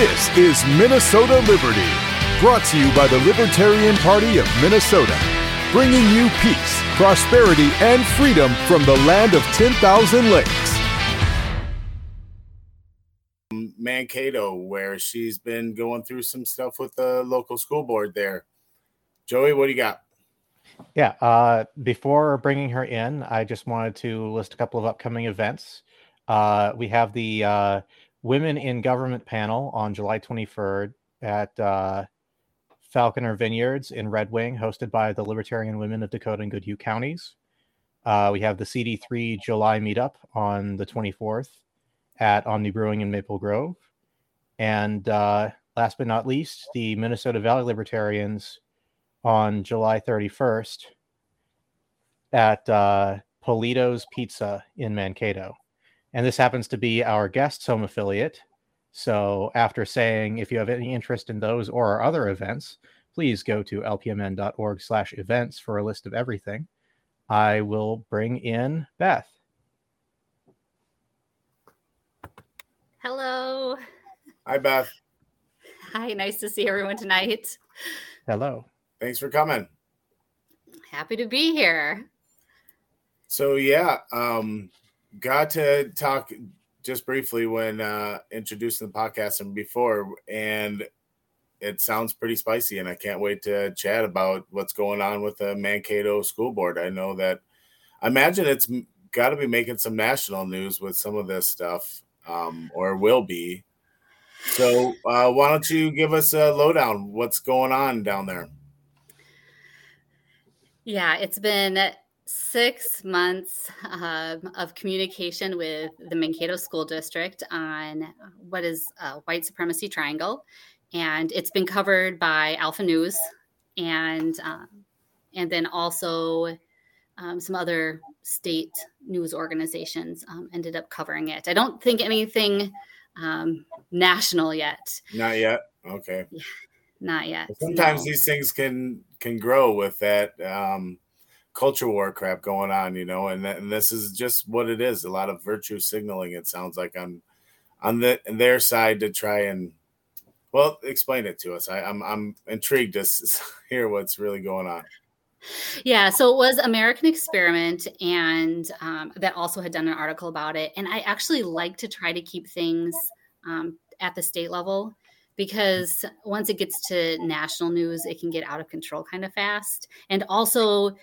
This is Minnesota Liberty, brought to you by the Libertarian Party of Minnesota, bringing you peace, prosperity, and freedom from the land of 10,000 lakes. Mankato, where she's been going through some stuff with the local school board there. Joey, what do you got? Yeah. Uh, before bringing her in, I just wanted to list a couple of upcoming events. Uh, we have the uh, Women in Government panel on July 23rd at uh, Falconer Vineyards in Red Wing, hosted by the Libertarian Women of Dakota and Goodhue counties. Uh, we have the CD3 July meetup on the 24th at Omni Brewing in Maple Grove. And uh, last but not least, the Minnesota Valley Libertarians on July 31st at uh, Polito's Pizza in Mankato. And this happens to be our guest home affiliate. So after saying if you have any interest in those or our other events, please go to lpmn.org slash events for a list of everything. I will bring in Beth. Hello. Hi, Beth. Hi, nice to see everyone tonight. Hello. Thanks for coming. Happy to be here. So yeah, um, got to talk just briefly when uh, introducing the podcast and before, and it sounds pretty spicy, and I can't wait to chat about what's going on with the Mankato School Board. I know that I imagine it's got to be making some national news with some of this stuff, um, or will be. So, uh, why don't you give us a lowdown? What's going on down there? Yeah, it's been six months um, of communication with the Mankato School District on what is a white supremacy triangle, and it's been covered by Alpha News, and um, and then also um, some other state news organizations um, ended up covering it. I don't think anything um, national yet. Not yet. Okay. Yeah, not yet. Sometimes no. these things can can grow with that um, culture war crap going on, you know, and, and this is just what it is. A lot of virtue signaling. It sounds like on on the their side to try and well explain it to us. I, I'm I'm intrigued to hear what's really going on. Yeah, so it was American Experiment, and um, that also had done an article about it. And I actually like to try to keep things um, at the state level because once it gets to national news, it can get out of control kind of fast. And also,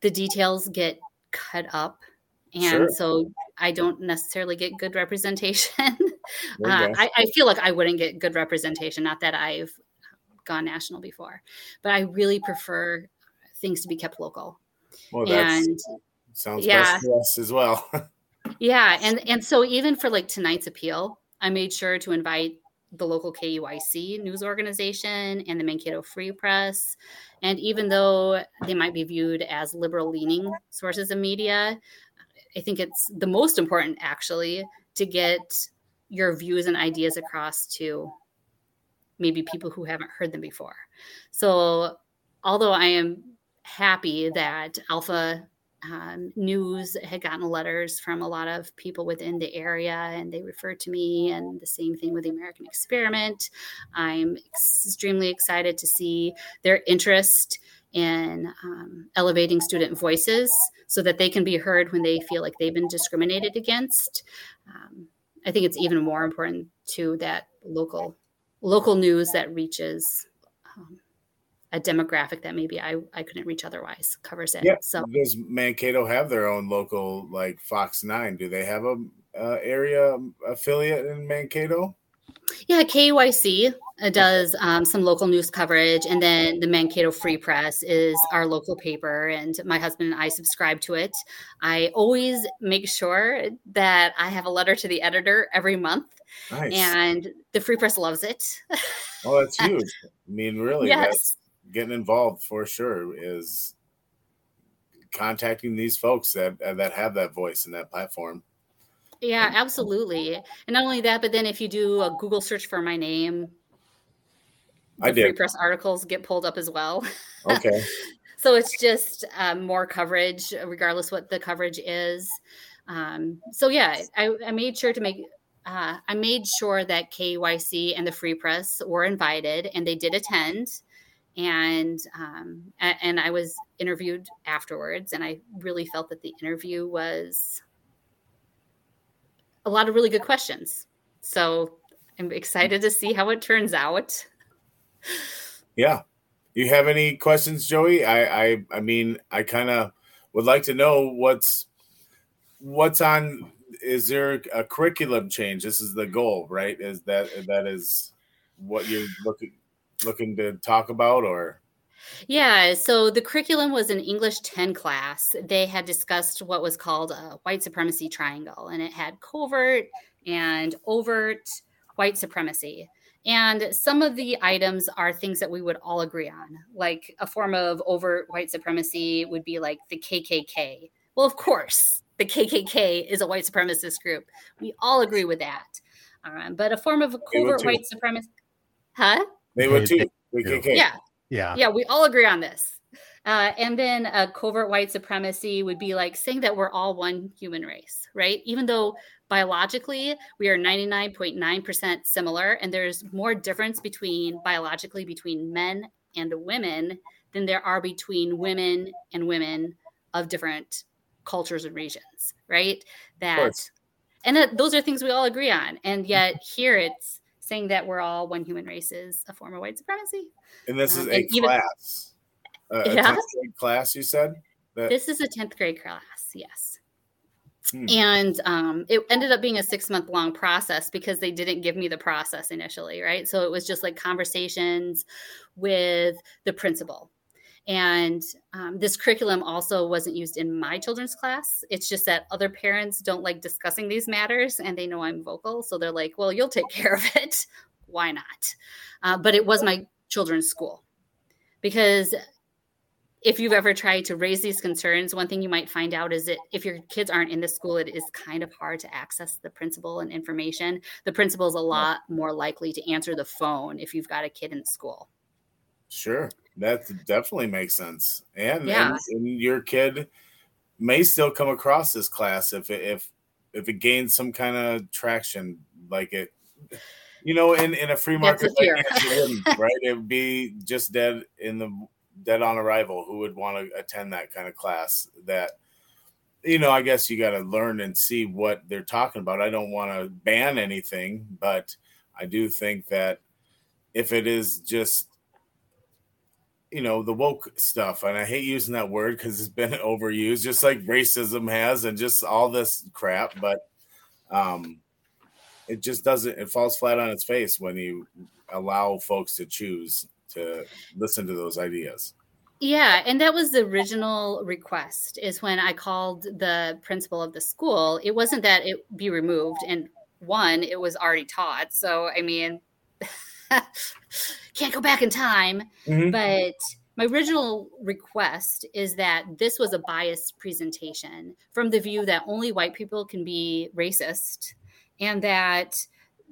the details get cut up. And sure. so i don't necessarily get good representation. Uh, I, I, feel like i wouldn't get good representation not that i've gone national before but i really prefer things to be kept local. Well, and sounds yeah, best to us as well. Yeah and and so even for like tonight's appeal i made sure to invite the local KEYC news organization and the Mankato Free Press. And even though they might be viewed as liberal leaning sources of media, I think it's the most important actually to get your views and ideas across to maybe people who haven't heard them before. So, although I am happy that Alpha um, news had gotten letters from a lot of people within the area and they referred to me and the same thing with the american experiment. I'm extremely excited to see their interest in um, elevating student voices so that they can be heard when they feel like they've been discriminated against. Um, i think it's even more important to that local local news that reaches a demographic that maybe I, I couldn't reach otherwise covers it. Yeah. So does Mankato have their own local like Fox Nine? Do they have a uh, area affiliate in Mankato? Yeah, KEYC uh, does um, some local news coverage, and then the Mankato Free Press is our local paper, and my husband and I subscribe to it. I always make sure that I have a letter to the editor every month, nice. and the Free Press loves it. Oh, that's huge! I mean, really, yes getting involved for sure is contacting these folks that that have that voice and that platform. Yeah, absolutely. And not only that, but then if you do a Google search for my name, I did. Free press articles get pulled up as well. Okay. so it's just um, more coverage, regardless what the coverage is. Um, so yeah, I, I, made sure to make uh, I made sure that KEYC and the Free Press were invited, and they did attend. And um, and I was interviewed afterwards, and I really felt that the interview was a lot of really good questions. So I'm excited to see how it turns out. Yeah. You have any questions, Joey? I I, I mean, I kind of would like to know what's what's on is there a curriculum change? This is the goal, right? Is that that is what you're looking looking to talk about or yeah, so the curriculum was an English 10 class. They had discussed what was called a white supremacy triangle, and it had covert and overt white supremacy. And some of the items are things that we would all agree on. Like a form of overt white supremacy would be like the KKK. Well, of course, the KKK is a white supremacist group. We all agree with that. Um, but a form of a covert white supremacy, huh? They would too. Yeah, yeah. Yeah, we all agree on this. Uh, and then a covert white supremacy would be like saying that we're all one human race, right? Even though biologically we are 99.9% similar, and there's more difference between biologically between men and women than there are between women and women of different cultures and regions, right? That, and that, those are things we all agree on. And yet here it's saying that we're all one human race is a form of white supremacy. And this is um, a class. Uh, yeah. A class, you said? That... This is a 10th grade class, yes. Hmm. And um, it ended up being a six month long process because they didn't give me the process initially, right? So it was just like conversations with the principal. And um, this curriculum also wasn't used in my children's class. It's just that other parents don't like discussing these matters and they know I'm vocal. So they're like, well, you'll take care of it. Why not? Uh, but it was my children's school because if you've ever tried to raise these concerns, one thing you might find out is that if your kids aren't in the school, it is kind of hard to access the principal and information. The principal is a lot more likely to answer the phone if you've got a kid in school. Sure, that definitely makes sense. And, yeah. and, and your kid may still come across this class if it, if if it gains some kind of traction, like it you know, in, in a free market, like right? It would be just dead in the dead on arrival. Who would want to attend that kind of class? That you know, I guess you got to learn and see what they're talking about. I don't want to ban anything, but I do think that if it is just you know the woke stuff and i hate using that word because it's been overused just like racism has and just all this crap but um it just doesn't it falls flat on its face when you allow folks to choose to listen to those ideas. Yeah and that was the original request is when i called the principal of the school. It wasn't that it be removed and one it was already taught so i mean can't go back in time mm-hmm. but my original request is that this was a biased presentation from the view that only white people can be racist and that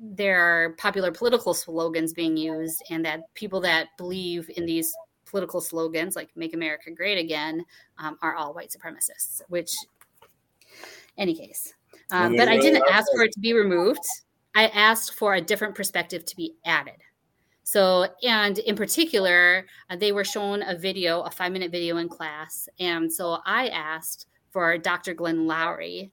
there are popular political slogans being used, and that people that believe in these political slogans, like "Make America Great Again," um, are all white supremacists. Which, any case, um, but I didn't ask for it to be removed. I asked for a different perspective to be added. So, and in particular, uh, they were shown a video, a five minute video in class. And so I asked for Dr. Glenn Loury,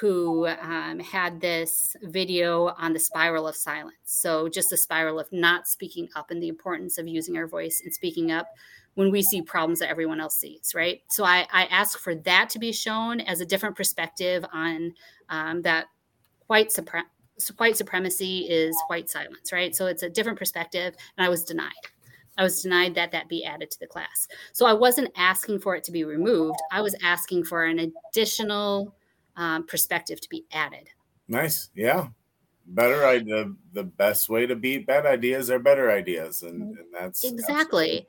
who um, had this video on the spiral of silence. So, just the spiral of not speaking up and the importance of using our voice and speaking up when we see problems that everyone else sees, right? So, I, I ask for that to be shown as a different perspective on um, that white, supre- white supremacy is white silence, right? So, it's a different perspective, and I was denied. I was denied that that be added to the class. So I wasn't asking for it to be removed. I was asking for an additional um, perspective to be added. Nice. Yeah. Better idea. The best way to beat bad ideas are better ideas. And, mm-hmm. and that's exactly. Absolutely.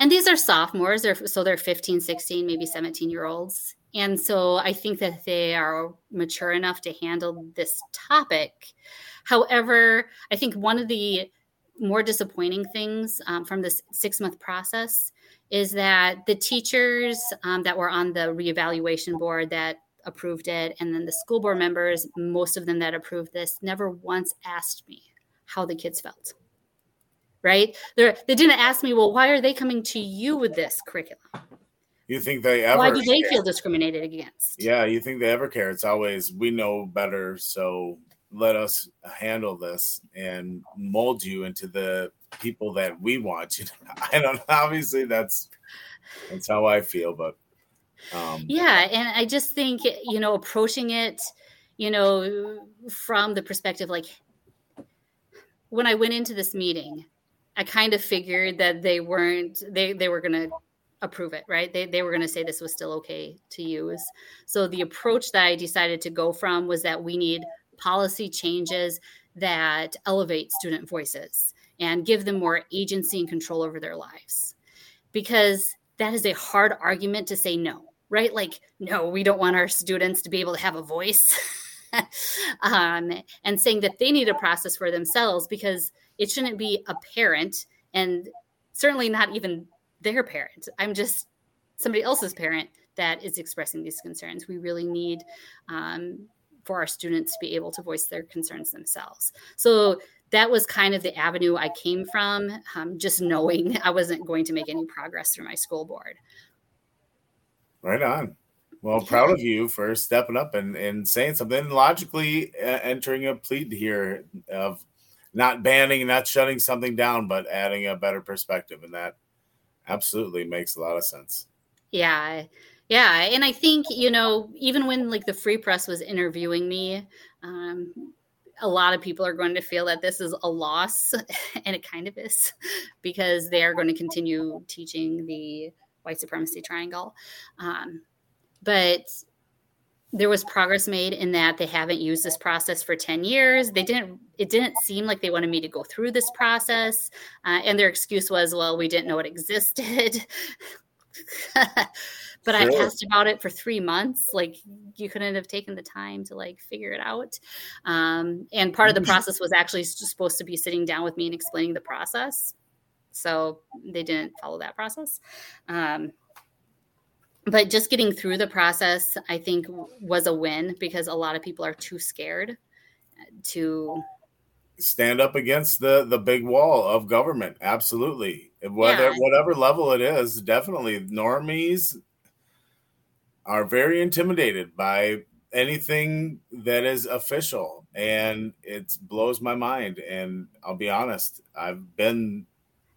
And these are sophomores. They're, so they're 15, 16, maybe 17 year olds. And so I think that they are mature enough to handle this topic. However, I think one of the more disappointing things um, from this six month process is that the teachers um, that were on the reevaluation board that approved it. And then the school board members, most of them that approved this, never once asked me how the kids felt. Right? They're, they didn't ask me, well, why are they coming to you with this curriculum? You think they ever? Why do they care? feel discriminated against? Yeah, you think they ever care? It's always we know better, so let us handle this and mold you into the people that we want you. I don't. Obviously, that's that's how I feel, but um, yeah, and I just think you know approaching it, you know, from the perspective like when I went into this meeting, I kind of figured that they weren't they they were going to approve it, right? They, they were going to say this was still okay to use. So the approach that I decided to go from was that we need policy changes that elevate student voices and give them more agency and control over their lives. Because that is a hard argument to say no, right? Like, no, we don't want our students to be able to have a voice. um, and saying that they need a process for themselves because it shouldn't be a parent and certainly not even their parent. I'm just somebody else's parent that is expressing these concerns. We really need um, for our students to be able to voice their concerns themselves. So that was kind of the avenue I came from, um, just knowing I wasn't going to make any progress through my school board. Right on. Well, proud of you for stepping up and, and saying something logically uh, entering a plea here of not banning, not shutting something down, but adding a better perspective. And that absolutely makes a lot of sense. Yeah. Yeah. And I think, you know, even when like the free press was interviewing me, um, a lot of people are going to feel that this is a loss, and it kind of is, because they are going to continue teaching the white supremacy triangle. Um, but there was progress made in that they haven't used this process for 10 years. They didn't it didn't seem like they wanted me to go through this process uh, and their excuse was well we didn't know it existed. But sure. i asked about it for three months like you couldn't have taken the time to like figure it out. Um, and part of the mm-hmm. process was actually supposed to be sitting down with me and explaining the process. So they didn't follow that process. Um, but just getting through the process i think was a win because a lot of people are too scared to stand up against the the big wall of government. Absolutely. Whether yeah. whatever level it is definitely normies are very intimidated by anything that is official and it blows my mind and i'll be honest i've been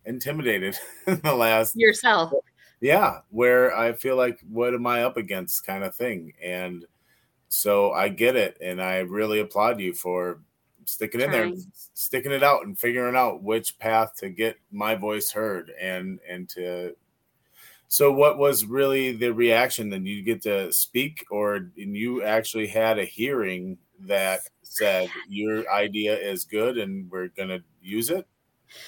intimidated in the last yourself yeah, where I feel like, what am I up against kind of thing. And so I get it. And I really applaud you for sticking in there, sticking it out and figuring out which path to get my voice heard and, and to, so what was really the reaction then you get to speak or you actually had a hearing that said your idea is good and we're going to use it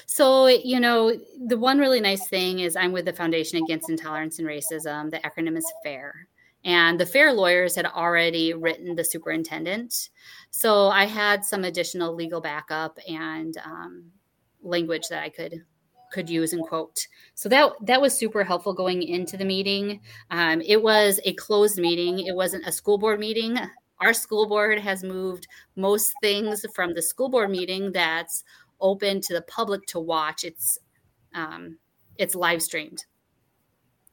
so, you know, the one really nice thing is I'm with the Foundation Against Intolerance and Racism. The acronym is FAIR. And the FAIR lawyers had already written the superintendent. So I had some additional legal backup and um, language that I could could use and quote. So that that was super helpful going into the meeting. Um, it was a closed meeting. It wasn't a school board meeting. Our school board has moved most things from the school board meeting that's open to the public to watch. It's um, it's live streamed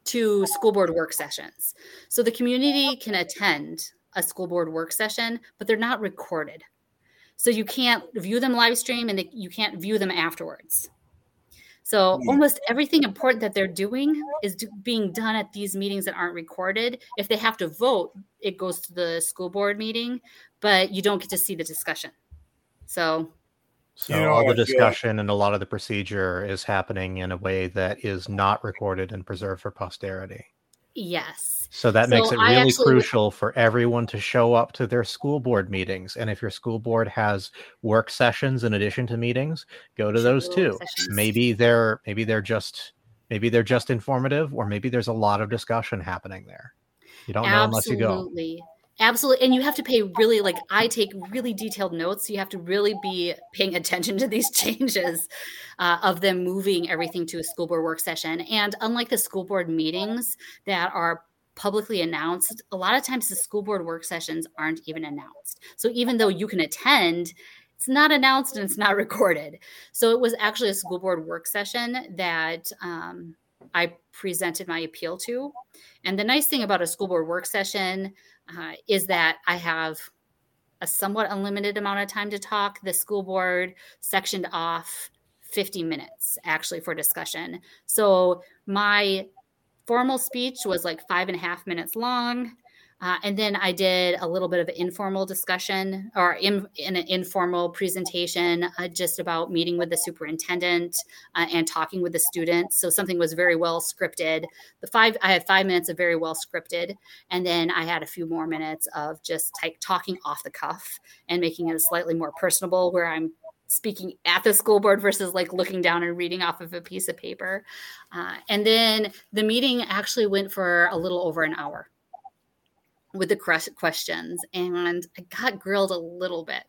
to school board work sessions. So the community can attend a school board work session, but they're not recorded. So you can't view them live stream and they, you can't view them afterwards. So hmm. almost everything important that they're doing is do, being done at these meetings that aren't recorded. If they have to vote, it goes to the school board meeting, but you don't get to see the discussion. So so you know, all the uh, discussion and a lot of the procedure is happening in a way that is not recorded and preserved for posterity. Yes. So that so makes it really actually... crucial for everyone to show up to their school board meetings. And if your school board has work sessions in addition to meetings, go to those too. Sessions. Maybe they're maybe they're just maybe they're just informative, or maybe there's a lot of discussion happening there. You don't know unless you go. Absolutely. And you have to pay really, like, I take really detailed notes. You have to really be paying attention to these changes uh, of them moving everything to a school board work session. And unlike the school board meetings that are publicly announced. A lot of times the school board work sessions aren't even announced. So even though you can attend, it's not announced and it's not recorded. So it was actually a school board work session that um, I presented my appeal to. And the nice thing about a school board work session uh, is that I have a somewhat unlimited amount of time to talk. The school board sectioned off 50 minutes actually for discussion. So my formal speech was like five and a half minutes long. Uh, and then I did a little bit of informal discussion or in, in an informal presentation uh, just about meeting with the superintendent uh, and talking with the students. So something was very well scripted. The five I had five minutes of very well scripted, and then I had a few more minutes of just like talking off the cuff and making it slightly more personable, where I'm speaking at the school board versus like looking down and reading off of a piece of paper. Uh, and then the meeting actually went for a little over an hour with the questions and I got grilled a little bit,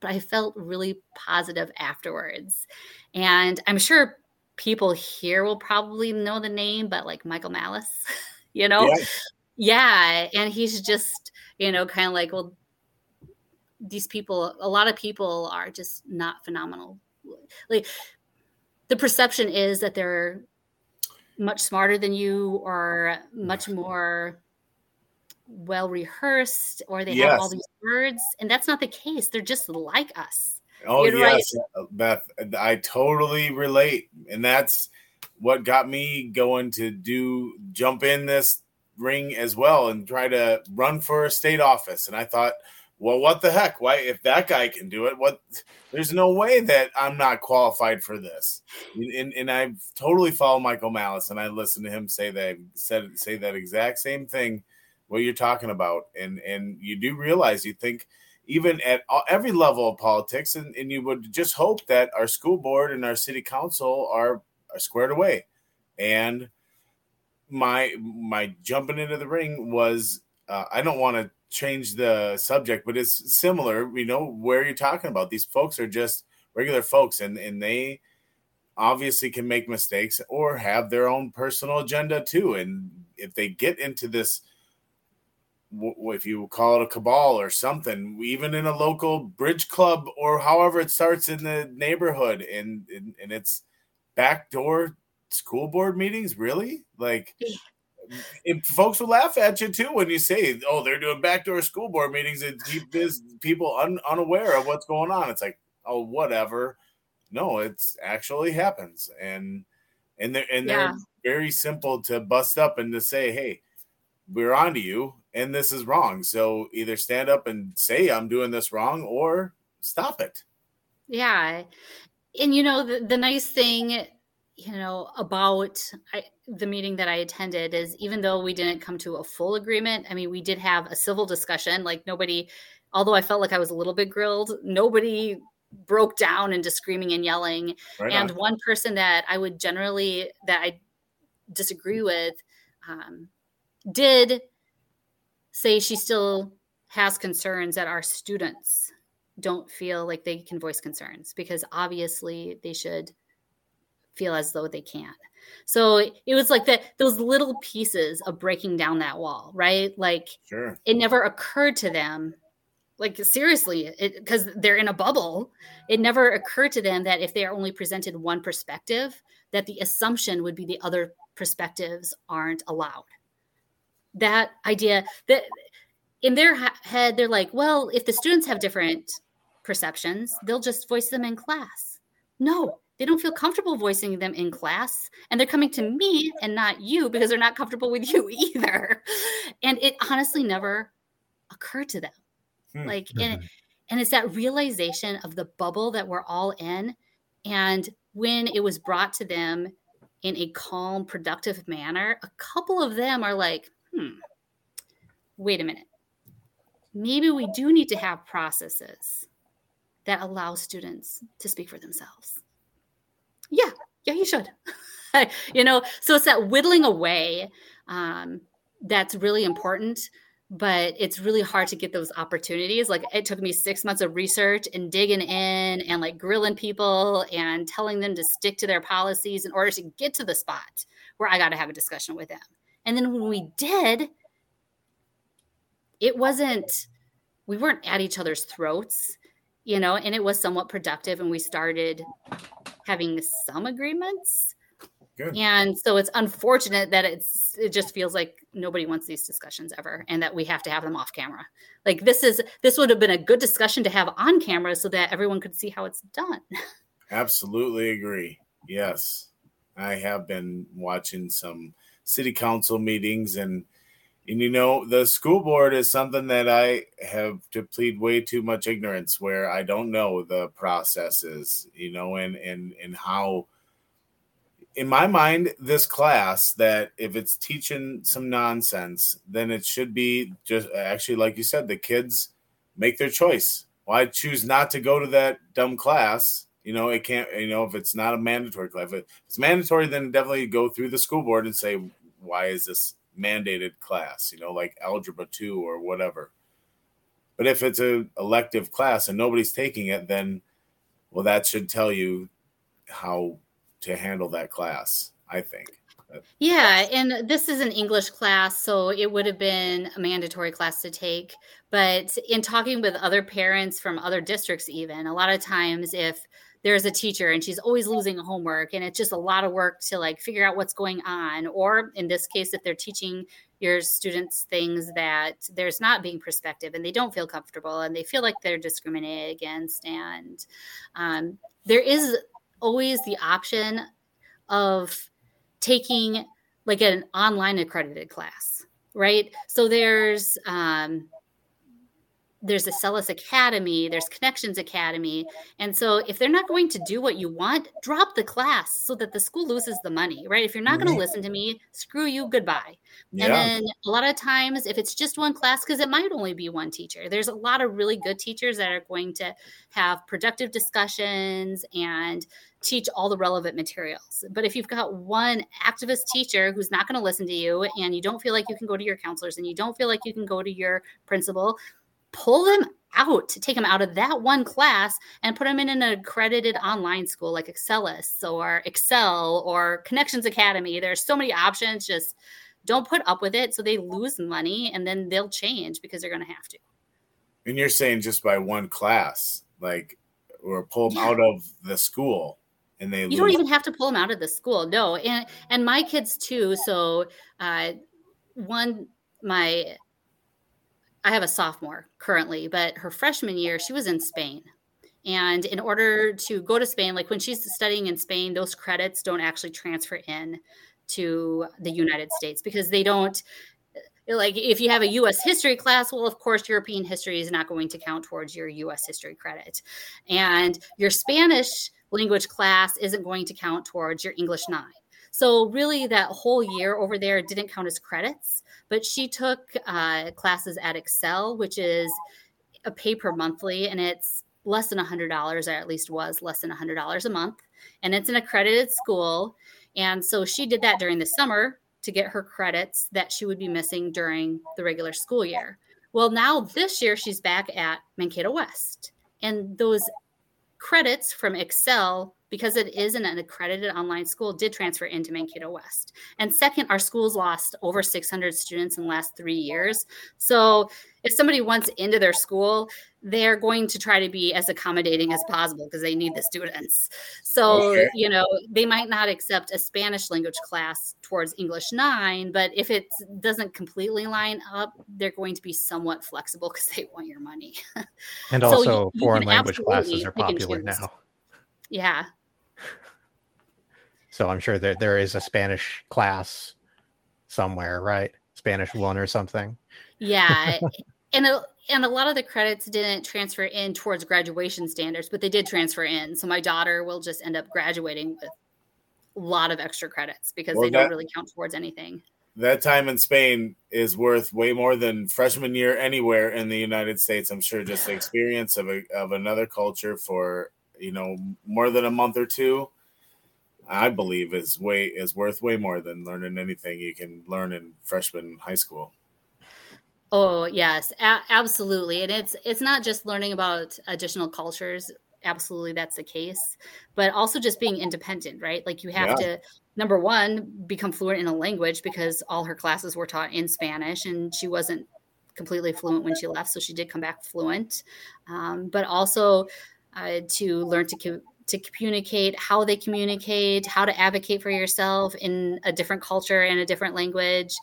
but I felt really positive afterwards. And I'm sure people here will probably know the name, but like Michael Malice, you know? Yeah. yeah. And he's just, you know, kind of like, well, these people, a lot of people are just not phenomenal. Like the perception is that they're much smarter than you or much mm-hmm. more well rehearsed or they yes. have all these words and that's not the case they're just like us oh You're yes right. beth i totally relate and that's what got me going to do jump in this ring as well and try to run for a state office and i thought well what the heck why if that guy can do it what there's no way that i'm not qualified for this and, and i've totally followed michael malice and i listened to him say that said say that exact same thing what you're talking about, and and you do realize you think even at every level of politics, and, and you would just hope that our school board and our city council are, are squared away. And my my jumping into the ring was uh, I don't want to change the subject, but it's similar. You know where you're talking about. These folks are just regular folks, and and they obviously can make mistakes or have their own personal agenda too. And if they get into this if you call it a cabal or something, even in a local bridge club or however it starts in the neighborhood, and and, and it's backdoor school board meetings, really? Like, if folks will laugh at you too when you say, "Oh, they're doing backdoor school board meetings," and keep this people un, unaware of what's going on. It's like, oh, whatever. No, it's actually happens, and and they're and they're very simple to bust up and to say, "Hey." we're on to you and this is wrong. So either stand up and say I'm doing this wrong or stop it. Yeah. And you know, the, the nice thing, you know, about I, the meeting that I attended is even though we didn't come to a full agreement, I mean, we did have a civil discussion. Like nobody, although I felt like I was a little bit grilled, nobody broke down into screaming and yelling. Right and on. one person that I would generally, that I disagree with, um, did say she still has concerns that our students don't feel like they can voice concerns because obviously they should feel as though they can. So it was like that those little pieces of breaking down that wall, right? Like sure. it never occurred to them like seriously because they're in a bubble it never occurred to them that if they are only presented one perspective that the assumption would be the other perspectives aren't allowed that idea that in their ha- head they're like well if the students have different perceptions they'll just voice them in class no they don't feel comfortable voicing them in class and they're coming to me and not you because they're not comfortable with you either and it honestly never occurred to them hmm. like and mm-hmm. and it's that realization of the bubble that we're all in and when it was brought to them in a calm productive manner a couple of them are like hmm, wait a minute. Maybe we do need to have processes that allow students to speak for themselves. Yeah, yeah, you should. you know, so it's that whittling away um, that's really important, but it's really hard to get those opportunities. Like it took me six months of research and digging in and like grilling people and telling them to stick to their policies in order to get to the spot where I got to have a discussion with them. And then when we did, it wasn't we weren't at each other's throats you know and it was somewhat productive and we started having some agreements. Good. and so it's unfortunate that it's it just feels like nobody wants these discussions ever and that we have to have them off camera. Like this is this would have been a good discussion to have on camera so that everyone could see how it's done. Absolutely agree. Yes. I have been watching some city council meetings and and you know, the school board is something that I have to plead way too much ignorance where I don't know the processes, you know, and and and how in my mind, this class that if it's teaching some nonsense, then it should be just actually, like you said, the kids make their choice. Why choose not to go to that dumb class? You know, it can't, you know, if it's not a mandatory class, if it's mandatory, then definitely go through the school board and say, why is this mandated class, you know, like algebra 2 or whatever. But if it's a elective class and nobody's taking it, then well that should tell you how to handle that class, I think. Yeah, and this is an English class, so it would have been a mandatory class to take. But in talking with other parents from other districts, even a lot of times, if there's a teacher and she's always losing homework and it's just a lot of work to like figure out what's going on. Or in this case if they're teaching your students things that there's not being perspective and they don't feel comfortable and they feel like they're discriminated against and um, there is always the option of taking like an online accredited class right? So there's um, there's a Celis Academy, there's Connections Academy. And so if they're not going to do what you want, drop the class so that the school loses the money, right? If you're not going to mm-hmm. listen to me, screw you, goodbye. Yeah. And then a lot of times, if it's just one class, because it might only be one teacher, there's a lot of really good teachers that are going to have productive discussions and teach all the relevant materials. But if you've got one activist teacher who's not going to listen to you and you don't feel like you can go to your counselors and you don't feel like you can go to your principal, pull them out to take them out of that one class and put them in an accredited online school like Excelis or Excel or Connections Academy. There's so many options. Just don't put up with it so they lose money and then they'll change because they're going to have to. And you're saying just by one class, like, or pull them yeah. out of the school and they you don't even have to pull them out of the school no and and my kids too so uh one my I have a sophomore currently, but her freshman year, she was in Spain. And in order to go to Spain, like when she's studying in Spain, those credits don't actually transfer in to the United States because they don't like if you have a US history class, well, of course, European history is not going to count towards your US history credit. And your Spanish language class isn't going to count towards your English 9. So, really, that whole year over there didn't count as credits, but she took uh, classes at Excel, which is a pay per monthly, and it's less than $100, or at least was less than $100 a month. And it's an accredited school. And so she did that during the summer to get her credits that she would be missing during the regular school year. Well, now this year she's back at Mankato West. And those credits from Excel because it is an accredited online school, did transfer into Mankato West. And second, our schools lost over 600 students in the last three years. So if somebody wants into their school, they're going to try to be as accommodating as possible because they need the students. So, okay. you know, they might not accept a Spanish language class towards English 9, but if it doesn't completely line up, they're going to be somewhat flexible because they want your money. And so also, you, foreign language classes are popular now. Yeah. So I'm sure that there is a Spanish class somewhere, right? Spanish one or something. Yeah. and a, and a lot of the credits didn't transfer in towards graduation standards, but they did transfer in. So my daughter will just end up graduating with a lot of extra credits because well, they don't really count towards anything. That time in Spain is worth way more than freshman year anywhere in the United States. I'm sure just the experience of a, of another culture for you know more than a month or two I believe is way is worth way more than learning anything you can learn in freshman high school. Oh yes, a- absolutely, and it's it's not just learning about additional cultures. Absolutely, that's the case, but also just being independent, right? Like you have yeah. to number one become fluent in a language because all her classes were taught in Spanish, and she wasn't completely fluent when she left, so she did come back fluent. Um, but also uh, to learn to co- to communicate, how they communicate, how to advocate for yourself in a different culture and a different language,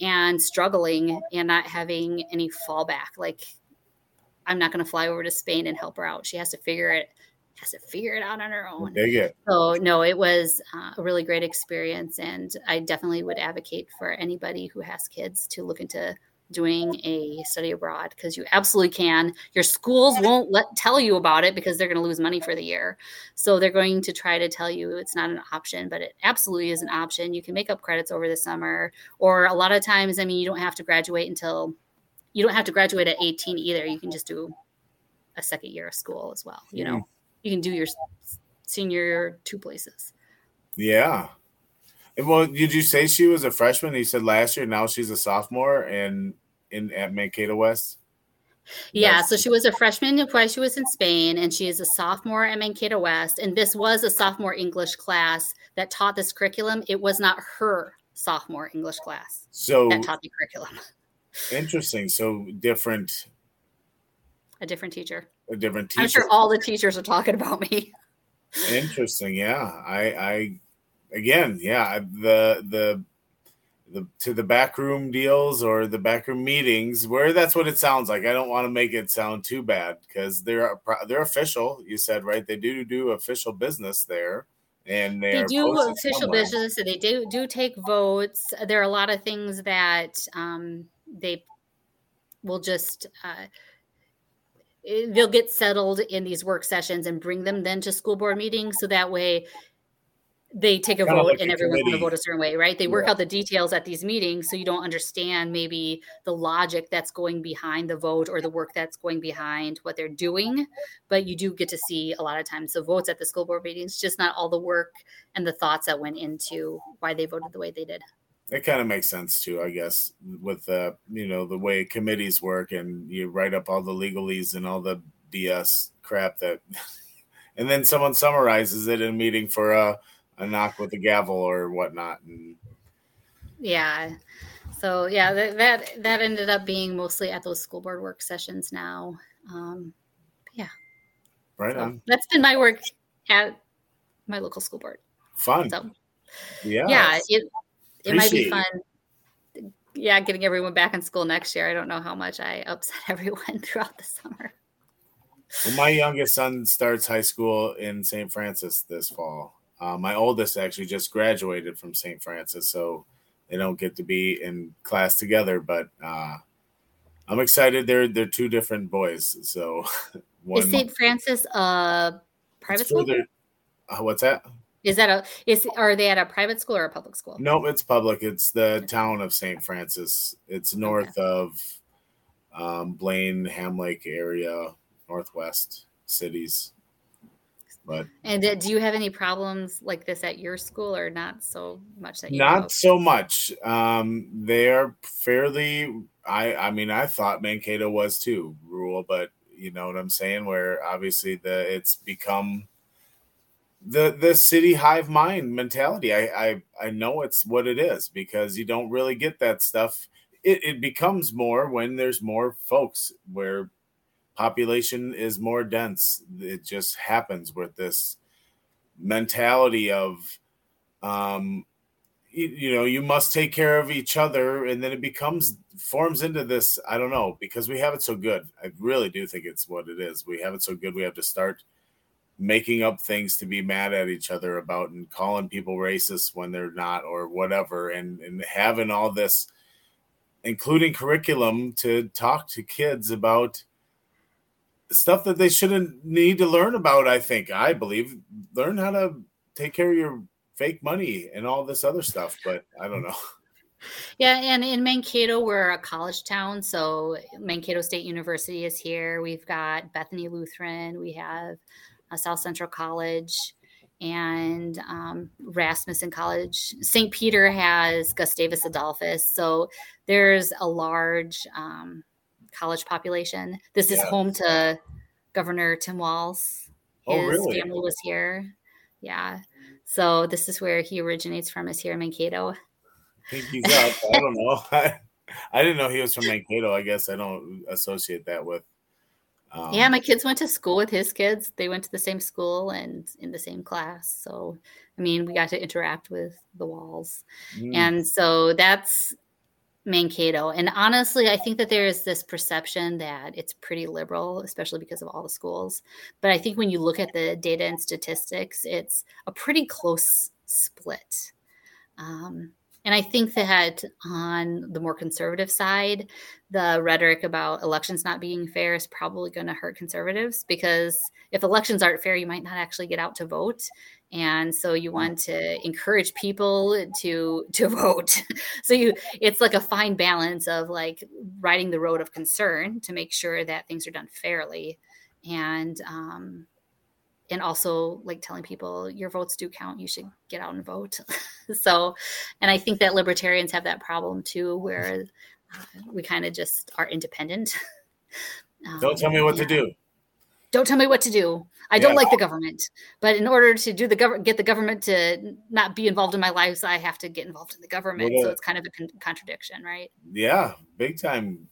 and struggling and not having any fallback. Like, I'm not going to fly over to Spain and help her out. She has to figure it has to figure it out on her own. Dig So no, it was uh, a really great experience, and I definitely would advocate for anybody who has kids to look into doing a study abroad because you absolutely can. Your schools won't let tell you about it because they're going to lose money for the year. So they're going to try to tell you it's not an option, but it absolutely is an option. You can make up credits over the summer, or a lot of times, I mean, you don't have to graduate until you don't have to graduate at 18 either. You can just do a second year of school as well. You know, mm-hmm. you can do your senior two places. Yeah. Well, did you say she was a freshman? You said last year. Now she's a sophomore, and in at Mankato West. Yeah, so she was a freshman while she was in Spain, and she is a sophomore at Mankato West. And this was a sophomore English class that taught this curriculum. It was not her sophomore English class so that taught the curriculum. Interesting. So different. A different teacher. A different teacher. I'm sure all the teachers are talking about me. Interesting. Yeah, I, I again, yeah, the the the to the backroom deals or the backroom meetings where that's what it sounds like. I don't want to make it sound too bad because they're they're official. You said right, they do do official business there, and they, they do official somewhere. business. So they do do take votes. There are a lot of things that um, they will just. Uh, they'll get settled in these work sessions and bring them then to school board meetings so that way they take a kind vote like and everyone's going to vote a certain way, right? They work yeah. out the details at these meetings so you don't understand maybe the logic that's going behind the vote or the work that's going behind what they're doing, but you do get to see a lot of times the votes at the school board meetings, just not all the work and the thoughts that went into why they voted the way they did. It kind of makes sense too, I guess, with the you know the way committees work and you write up all the legalese and all the BS crap that, and then someone summarizes it in a meeting for a a knock with a gavel or whatnot. And yeah, so yeah, that that, that ended up being mostly at those school board work sessions now. Um, yeah, right so on. That's been my work at my local school board. Fun. So yeah, yeah, it it might be fun. Yeah, getting everyone back in school next year. I don't know how much I upset everyone throughout the summer. Well, my youngest son starts high school in St. Francis this fall. Uh, my oldest actually just graduated from St. Francis, so they don't get to be in class together. But uh, I'm excited. They're they're two different boys. So is St. Francis a private school? uh, what's that? Is that a is are they at a private school or a public school? No, it's public. It's the town of St. Francis. It's north okay. of um, Blaine, Ham Lake area, northwest cities. But and uh, do you have any problems like this at your school, or not so much that you not know? so much? Um, they're fairly. I I mean, I thought Mankato was too rural, but you know what I'm saying. Where obviously the it's become the the city hive mind mentality. I I I know it's what it is because you don't really get that stuff. It, it becomes more when there's more folks where population is more dense. It just happens with this mentality of, um, you, you, know, you must take care of each other, and then it becomes forms into this. I don't know because we have it so good. I really do think it's what it is. We have it so good. We have to start making up things to be mad at each other about and calling people racist when they're not or whatever and and having all this including curriculum to talk to kids about stuff that they shouldn't need to learn about. I think I believe learn how to take care of your fake money and all this other stuff. But I don't know. Yeah, and in Mankato, we're a college town, so Mankato State University is here. We've got Bethany Lutheran, we have South Central College, and um, Rasmussen College. St. Peter has Gustavus Adolphus, so there's a large um, college population. This is home to Governor Tim Walz. Oh, His oh, really? family was here. Yeah. So this is where he originates from, is here in Mankato. I think he's up. I don't know. I didn't know he was from Mankato. I guess I don't associate that with. Um, yeah, my kids went to school with his kids. They went to the same school and in the same class. So, I mean, we got to interact with the Walz. Mm. And so that's Mankato. And honestly, I think that there is this perception that it's pretty liberal, especially because of all the schools. But I think when you look at the data and statistics, it's a pretty close split. Um, and I think that on the more conservative side, the rhetoric about elections not being fair is probably going to hurt conservatives because if elections aren't fair, you might not actually get out to vote. And so you want to encourage people to to vote. so you it's like a fine balance of like riding the road of concern to make sure that things are done fairly. And um, and also like telling people your votes do count. You should get out and vote. So and i think that libertarians have that problem too where uh, we kind of just are independent. Um, don't tell me what yeah. to do. Don't tell me what to do. I yeah. don't like the government but in order to do the government get the government to not be involved in my lives i have to get involved in the government. So it's kind of a con- contradiction right? Yeah big time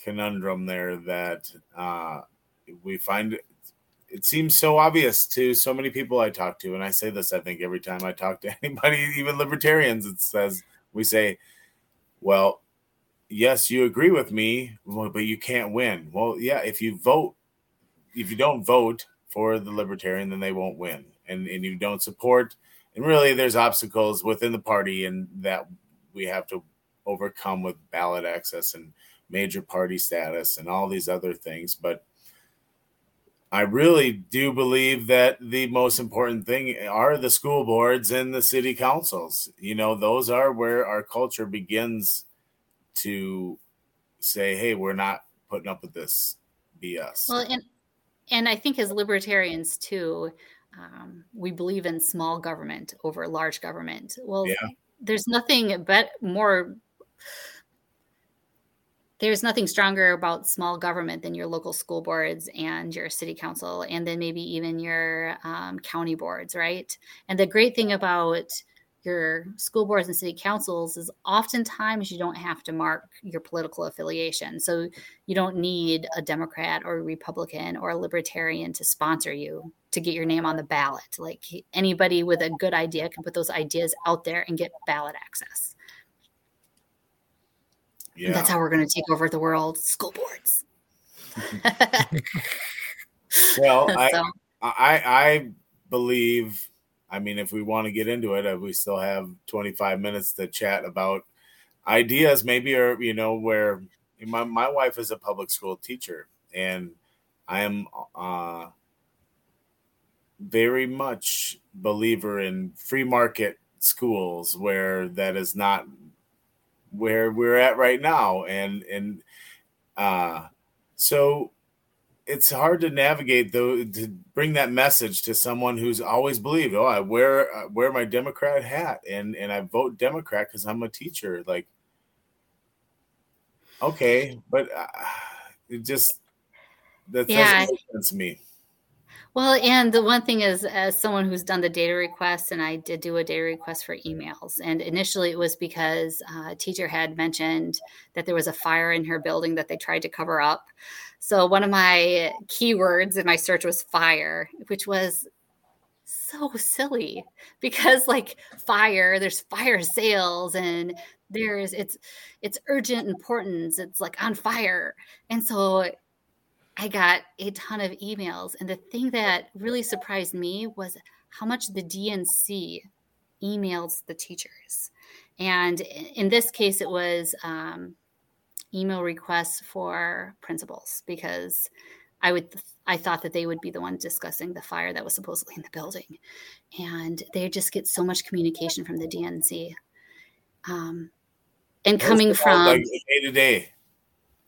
conundrum there that uh we find it seems so obvious to so many people I talk to, and I say this I think every time I talk to anybody, even libertarians. It says we say, "Well, yes, you agree with me, but you can't win." Well, yeah, if you vote, if you don't vote for the libertarian, then they won't win, and and you don't support. And really, there's obstacles within the party, and that we have to overcome with ballot access and major party status and all these other things, but I really do believe that the most important thing are the school boards and the city councils. You know, those are where our culture begins to say, "Hey, we're not putting up with this BS." Well, and and I think as libertarians too, um, we believe in small government over large government. Well, yeah. there's nothing but more there's nothing stronger about small government than your local school boards and your city council, and then maybe even your um, county boards, right? And the great thing about your school boards and city councils is oftentimes you don't have to mark your political affiliation. So you don't need a Democrat or a Republican or a Libertarian to sponsor you to get your name on the ballot. Like anybody with a good idea can put those ideas out there and get ballot access. Yeah. That's how we're going to take over the world. School boards. well, so. I, I, I believe. I mean, if we want to get into it, uh, we still have 25 minutes to chat about ideas, maybe, or you know, where my my wife is a public school teacher, and I am uh, very much believer in free market schools where that is not where we're at right now. And and uh so it's hard to navigate though to bring that message to someone who's always believed oh i wear I wear my democrat hat and and i vote democrat because i'm a teacher. Like okay but uh, it just that yeah. doesn't make sense to me well, and the one thing is, as someone who's done the data requests, and I did do a data request for emails, and initially it was because uh, a teacher had mentioned that there was a fire in her building that they tried to cover up. So one of my keywords in my search was fire, which was so silly because like fire there's fire sales and there's it's it's urgent importance it's like on fire and so I got a ton of emails. And the thing that really surprised me was how much the DNC emails the teachers. And in this case, it was um, email requests for principals because I would I thought that they would be the ones discussing the fire that was supposedly in the building, and they just get so much communication from the DNC, um, and coming from day to day,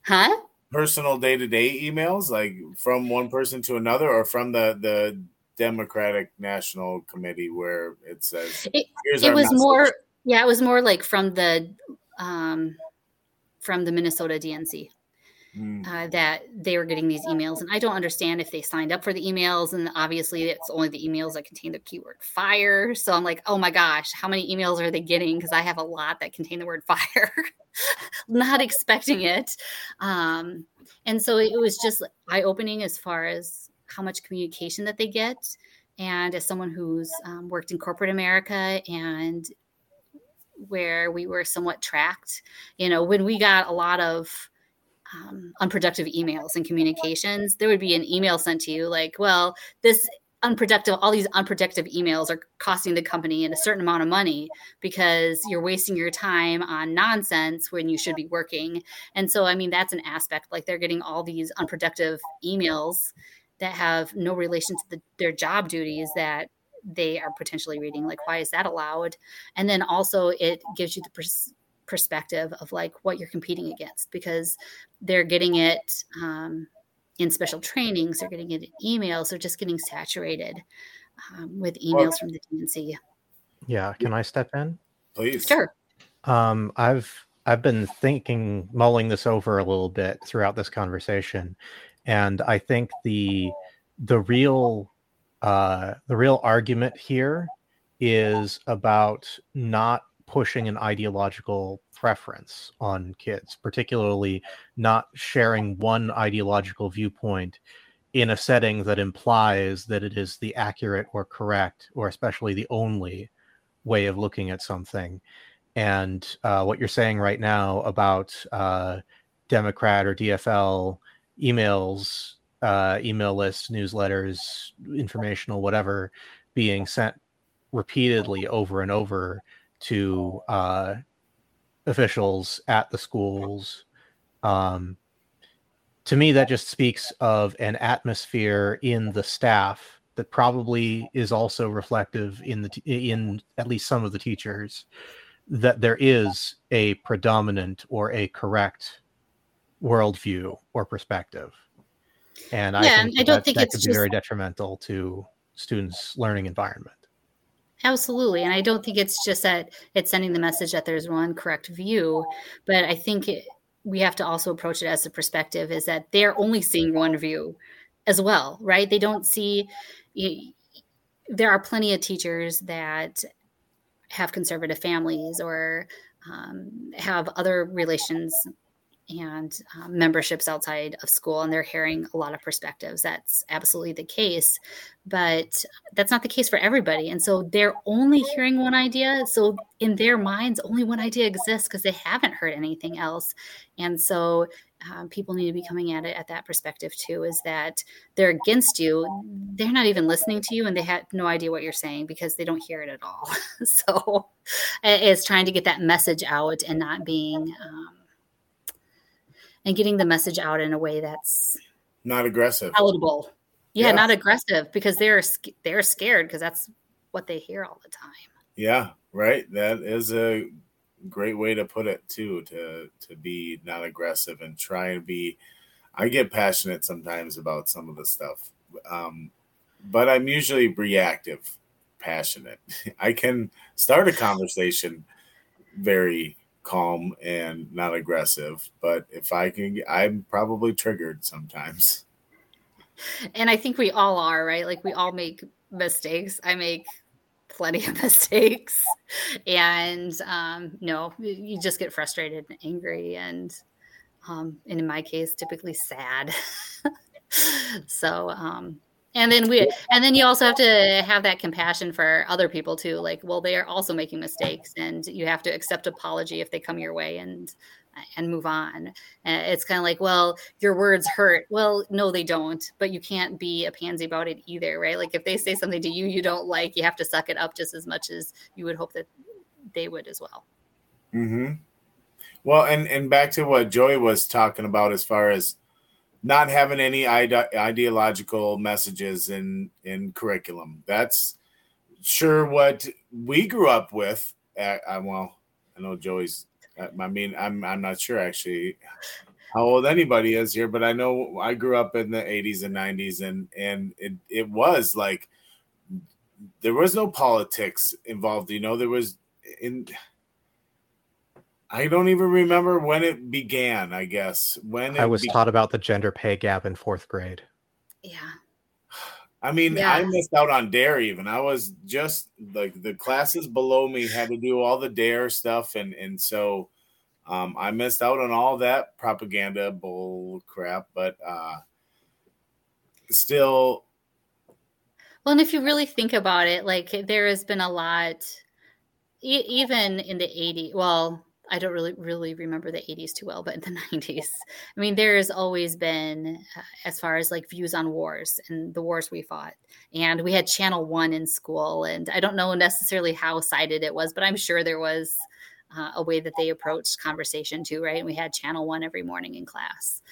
huh? Personal day to day emails, like from one person to another, or from the the Democratic National Committee where it says it, it was message. more yeah, it was more like from the um from the Minnesota DNC. Mm. uh, that they were getting these emails. And I don't understand if they signed up for the emails. And obviously, it's only the emails that contain the keyword fire. So I'm like, oh my gosh, how many emails are they getting? Because I have a lot that contain the word fire, not expecting it. Um, and so it was just eye opening as far as how much communication that they get. And as someone who's um, worked in corporate America and where we were somewhat tracked, you know, when we got a lot of um, unproductive emails and communications, there would be an email sent to you like, well, this unproductive all these unproductive emails are costing the company a certain amount of money because you're wasting your time on nonsense when you should be working. And so i mean that's an aspect like they're getting all these unproductive emails that have no relation to the, their job duties that they are potentially reading like why is that allowed? And then also it gives you the perspective of like what you're competing against because they're getting it um, in special trainings they're getting it in emails they're just getting saturated um, with emails well, from the dnc yeah can i step in? Please. Sure. Um, i've i've been thinking mulling this over a little bit throughout this conversation and i think the the real uh, the real argument here is about not pushing an ideological preference on kids, particularly not sharing one ideological viewpoint in a setting that implies that it is the accurate or correct or especially the only way of looking at something. And uh, what you're saying right now about uh, Democrat or DFL emails, uh, email lists, newsletters, informational, whatever, being sent repeatedly over and over to uh, officials at the schools. Um, to me, that just speaks of an atmosphere in the staff that probably is also reflective in the t- in at least some of the teachers that there is a predominant or a correct worldview or perspective. And I, think I don't that, think that it's could be very detrimental to students' learning environment. Absolutely. And I don't think it's just that it's sending the message that there's one correct view, but I think it, we have to also approach it as a perspective is that they're only seeing one view as well, right? They don't see, you, there are plenty of teachers that have conservative families or um, have other relations and um, memberships outside of school and they're hearing a lot of perspectives. That's absolutely the case but that's not the case for everybody and so they're only hearing one idea so in their minds only one idea exists because they haven't heard anything else and so um, people need to be coming at it at that perspective too is that they're against you they're not even listening to you and they have no idea what you're saying because they don't hear it at all. So it's trying to get that message out and not being um, and getting the message out in a way that's not aggressive. palatable. Yeah, yeah. not aggressive because they're they're scared because that's what they hear all the time. Yeah right? That is a great way to put it too to to be not aggressive and try and be i get passionate sometimes about some of the stuff um, but i'm usually reactive passionate. I can start a conversation very calm and not aggressive. But if I can, I'm probably triggered sometimes. And I think we all are, right? Like we all make mistakes. I make plenty of mistakes. And um, no, you just get frustrated and angry and um, and in my case, typically sad. so um, and then we and then you also have to have that compassion for other people too like well they are also making mistakes and you have to accept apology if they come your way and and move on. And it's kind of like well your words hurt. Well no they don't but you can't be a pansy about it either right? Like if they say something to you you don't like you have to suck it up just as much as you would hope that they would as well. Mm-hmm. Well and and back to what joey was talking about as far as not having any ide- ideological messages in in curriculum. That's sure what we grew up with. Uh, well, I know Joey's. Uh, I mean, I'm I'm not sure actually how old anybody is here, but I know I grew up in the 80s and 90s, and and it it was like there was no politics involved. You know, there was in I don't even remember when it began. I guess when I was be- taught about the gender pay gap in fourth grade. Yeah. I mean, yeah. I missed out on dare even. I was just like the classes below me had to do all the dare stuff, and and so um, I missed out on all that propaganda bull crap. But uh, still, well, and if you really think about it, like there has been a lot, e- even in the 80s. Well, I don't really really remember the 80s too well, but in the 90s, I mean, there has always been, uh, as far as like views on wars and the wars we fought, and we had Channel One in school, and I don't know necessarily how sided it was, but I'm sure there was uh, a way that they approached conversation too, right? And we had Channel One every morning in class.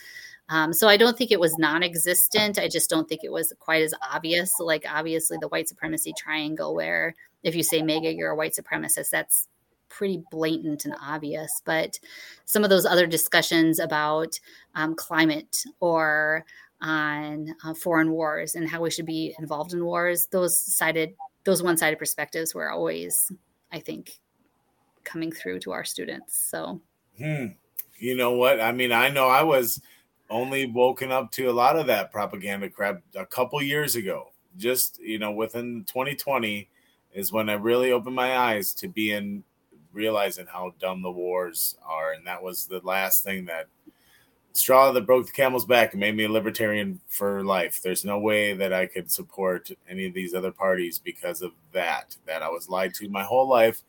Um, so I don't think it was non-existent. I just don't think it was quite as obvious. Like obviously the white supremacy triangle, where if you say MAGA, you're a white supremacist. That's pretty blatant and obvious. But some of those other discussions about um, climate or on uh, foreign wars and how we should be involved in wars, those sided, those one-sided perspectives were always, I think, coming through to our students. So, hmm. you know what? I mean, I know I was only woken up to a lot of that propaganda crap a couple years ago. Just you know, within 2020 is when I really opened my eyes to being realizing how dumb the wars are, and that was the last thing that straw that broke the camel's back and made me a libertarian for life. There's no way that I could support any of these other parties because of that. That I was lied to my whole life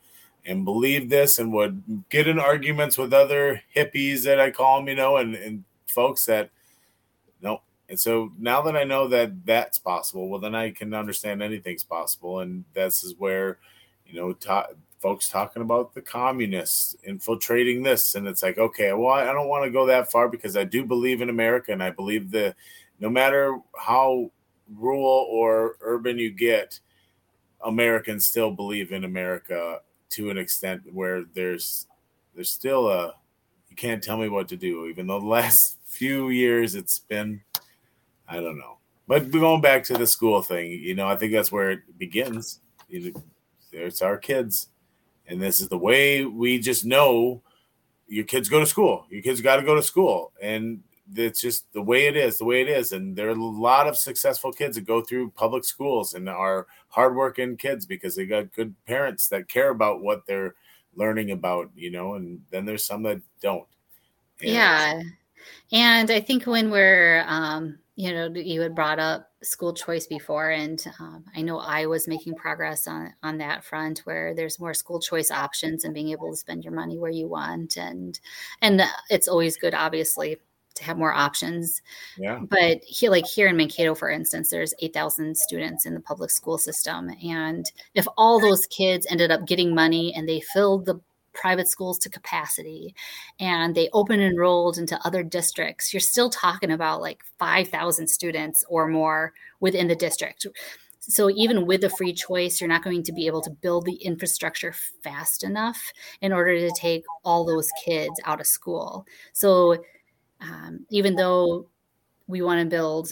and believed this and would get in arguments with other hippies that I call them, you know, and, and folks that no. And so now that I know that that's possible, well, then I can understand anything's possible. And this is where, you know, ta- folks talking about the communists infiltrating this and it's like okay well i don't want to go that far because i do believe in america and i believe that no matter how rural or urban you get americans still believe in america to an extent where there's there's still a you can't tell me what to do even though the last few years it's been i don't know. But going back to the school thing you know i think that's where it begins. It's our kids and this is the way we just know your kids go to school. Your kids got to go to school, and it's just the way it is, the way it is. And there are a lot of successful kids that go through public schools and are hardworking kids because they got good parents that care about what they're learning about, you know. And then there's some that don't. And yeah, and I think when we're, um, you know, you had brought up school choice before, and um, I know I was making progress on on that front where there's more school choice options and being able to spend your money where you want, and and it's always good, obviously, to have more options. Yeah. But here, like here in Mankato, for instance, there's 8,000 students in the public school system. And if all those kids ended up getting money and they filled the private schools to capacity and they open enrolled into other districts, you're still talking about like 5,000 students or more within the district. So even with the free choice, you're not going to be able to build the infrastructure fast enough in order to take all those kids out of school. So um, even though we want to build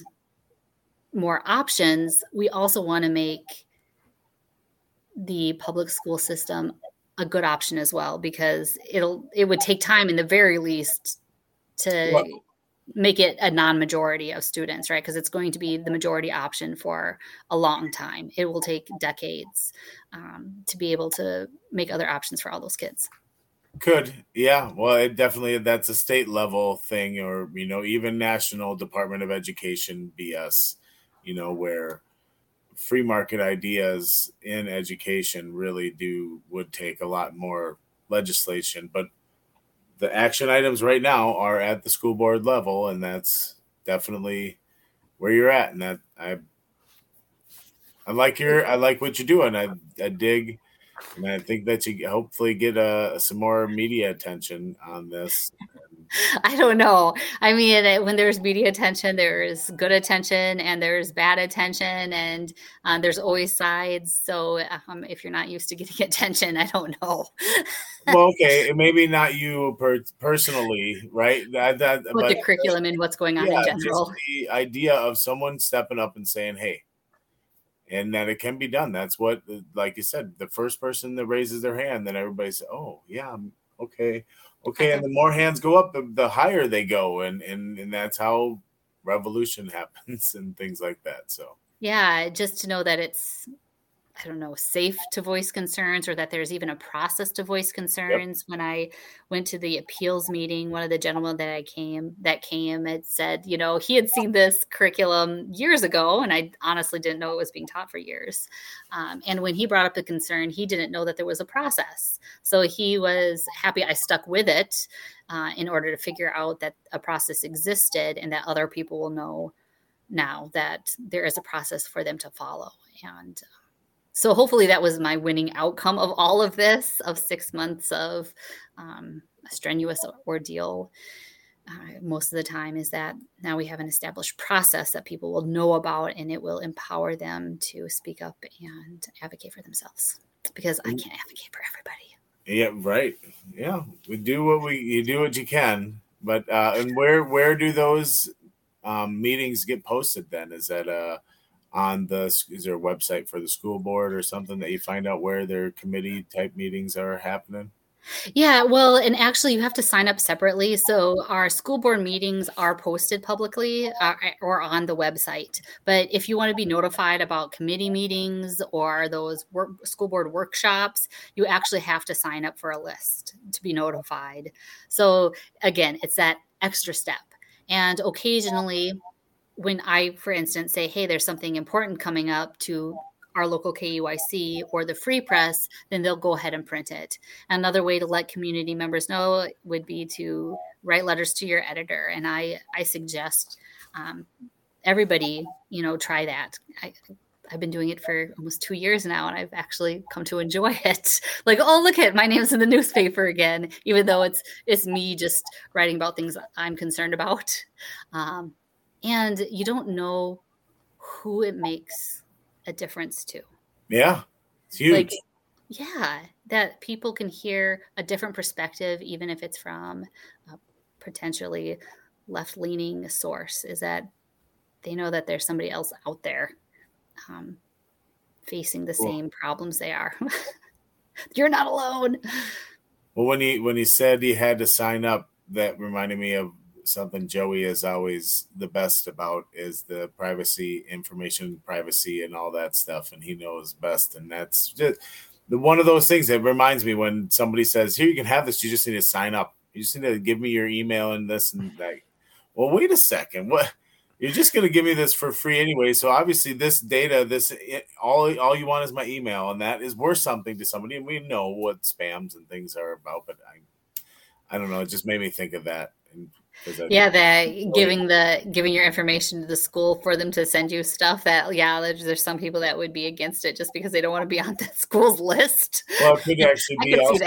more options, we also want to make the public school system a good option as well because it'll it would take time in the very least to well, make it a non-majority of students right? Because it's going to be the majority option for a long time. It will take decades um, to be able to make other options for all those kids. Could yeah. Well it definitely that's a state level thing or you know even national department of education bs you know where free market ideas in education really do would take a lot more legislation but the action items right now are at the school board level and that's definitely where you're at and that i i like your i like what you're doing. I i dig and i think that you hopefully get uh, some more media attention on this I don't know. I mean, when there's media attention, there's good attention and there's bad attention, and uh, there's always sides. So um, if you're not used to getting attention, I don't know. well, okay, maybe not you per- personally, right? That, that but the curriculum and what's going on yeah, in general. the idea of someone stepping up and saying, "Hey," and that it can be done. That's what, like you said, the first person that raises their hand, then everybody says, "Oh, yeah, okay, okay, and the more hands go up, the, the higher they go, and and and that's how revolution happens and things like that. So yeah, just to know that it's I don't know, safe to voice concerns or that there's even a process to voice concerns. Yep. When I went to the appeals meeting, one of the gentlemen that I came that came had said, you know, he had seen this curriculum years ago, and I honestly didn't know it was being taught for years. Um, and when he brought up the concern, he didn't know that there was a process. So he was happy I stuck with it uh, in order to figure out that a process existed and that other people will know now that there is a process for them to follow. And so hopefully that was my winning outcome of all of this of six months of um, a strenuous ordeal. Uh, most of the time is that now we have an established process that people will know about and it will empower them to speak up and advocate for themselves because i can't advocate for everybody. Yeah right. Yeah we do what we you do what you can but uh and where where do those um meetings get posted then? Is that uh on the is there a website for the school board or something that you find out where their committee type meetings are happening yeah, well, and actually, you have to sign up separately. So, our school board meetings are posted publicly uh, or on the website. But if you want to be notified about committee meetings or those work, school board workshops, you actually have to sign up for a list to be notified. So, again, it's that extra step. And occasionally, when I, for instance, say, hey, there's something important coming up to our local KEYC or the free press, then they'll go ahead and print it. Another way to let community members know would be to write letters to your editor. And I, I suggest um, everybody, you know, try that. I, I've been doing it for almost two years now, and I've actually come to enjoy it. Like, oh, look at my name's in the newspaper again, even though it's it's me just writing about things I'm concerned about. Um, and you don't know who it makes a difference to. Yeah, it's huge. Like, yeah, that people can hear a different perspective, even if it's from a potentially left leaning source, is that they know that there's somebody else out there um, facing the cool. same problems they are. You're not alone. Well, when he when he said he had to sign up, that reminded me of something Joey is always the best about is the privacy, information privacy, and all that stuff, and he knows best. And that's just the one of those things that reminds me when somebody says, "Here, you can have this. You just need to sign up. You just need to give me your email and this and that." Well, wait a second. What? You're just going to give me this for free anyway. So obviously, this data, this it, all all you want is my email, and that is worth something to somebody. And we know what spams and things are about, but I, I don't know. It just made me think of that. And yeah the giving the giving your information to the school for them to send you stuff that yeah there's, there's some people that would be against it just because they don't want to be on the school's list. Well it could actually be also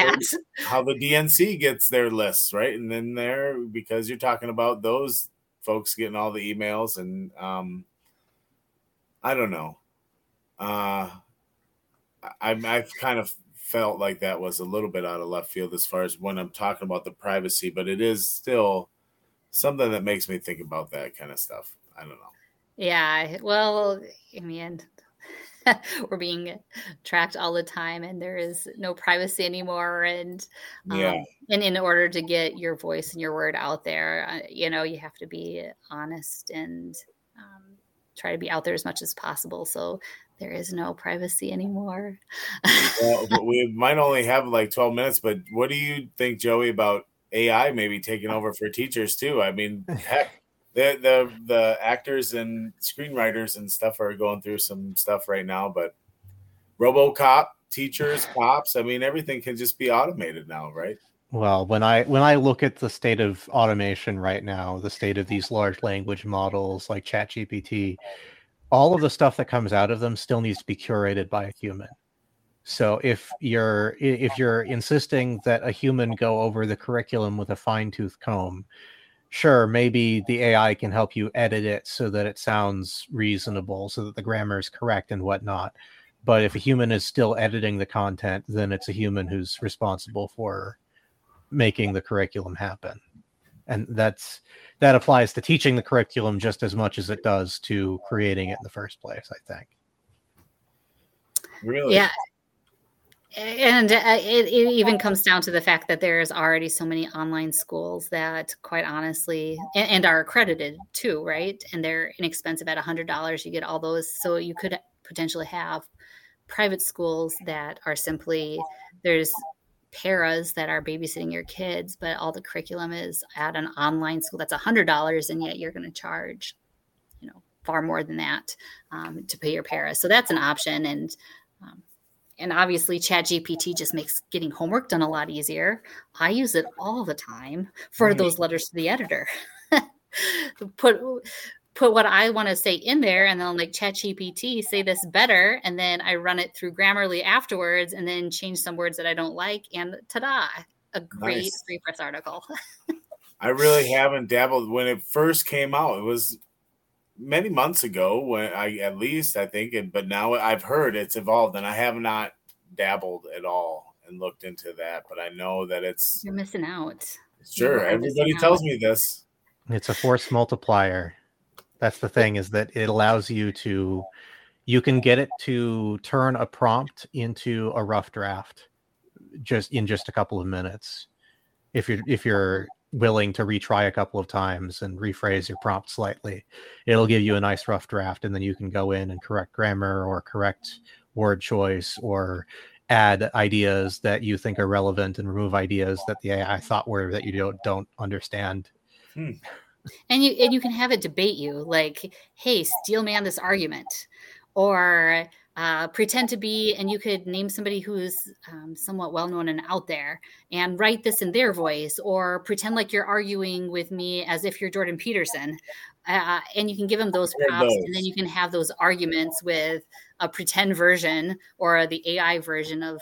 how the dnc gets their lists right? And then there because you're talking about those folks getting all the emails and um i don't know. Uh I, I've kind of felt like that was a little bit out of left field as far as when I'm talking about the privacy, but it is still something that makes me think about that kind of stuff. I don't know. Yeah. Well, I mean, we're being tracked all the time and there is no privacy anymore and um, yeah. and in order to get your voice and your word out there uh, you know you have to be honest and um, try to be out there as much as possible so there is no privacy anymore well, we might only have like 12 minutes but what do you think joey about AI maybe taking over for teachers too. I mean, heck, the the the actors and screenwriters and stuff are going through some stuff right now. But RoboCop, teachers, cops, I mean, everything can just be automated now, right? Well, when I when I look at the state of automation right now, the state of these large language models like ChatGPT, all of the stuff that comes out of them still needs to be curated by a human. So if you're if you're insisting that a human go over the curriculum with a fine tooth comb, sure, maybe the AI can help you edit it so that it sounds reasonable, so that the grammar is correct and whatnot. But if a human is still editing the content, then it's a human who's responsible for making the curriculum happen. And that's that applies to teaching the curriculum just as much as it does to creating it in the first place, I think. Really? Yeah and uh, it, it, even comes down to the fact that there's already so many online schools that quite honestly and, and are accredited too right? And they're inexpensive at $100 you get all those. So you could potentially have private schools that are simply there's paras that are babysitting your kids but all the curriculum is at an online school that's $100 and yet you're going to charge you know far more than that um, to pay your paras so that's an option and um, and obviously chat gpt just makes getting homework done a lot easier i use it all the time for right. those letters to the editor put put what i want to say in there and then like chat gpt say this better and then i run it through grammarly afterwards and then change some words that i don't like and ta-da a great nice. free press article i really haven't dabbled when it first came out it was many months ago when I at least I think and but now I've heard it's evolved and I have not dabbled at all and looked into that but I know that it's you're missing out. Sure, everybody tells out. me this. It's a force multiplier. That's the thing is that it allows you to you can get it to turn a prompt into a rough draft just in just a couple of minutes if you're if you're willing to retry a couple of times and rephrase your prompt slightly. It'll give you a nice rough draft, and then you can go in and correct grammar or correct word choice or add ideas that you think are relevant and remove ideas that the AI thought were that you don't don't understand. Hmm. And you and you can have it debate you like, hey, steel man this argument, or uh, pretend to be, and you could name somebody who's um, somewhat well known and out there and write this in their voice, or pretend like you're arguing with me as if you're Jordan Peterson. Uh, and you can give them those prompts, and then you can have those arguments with a pretend version or the AI version of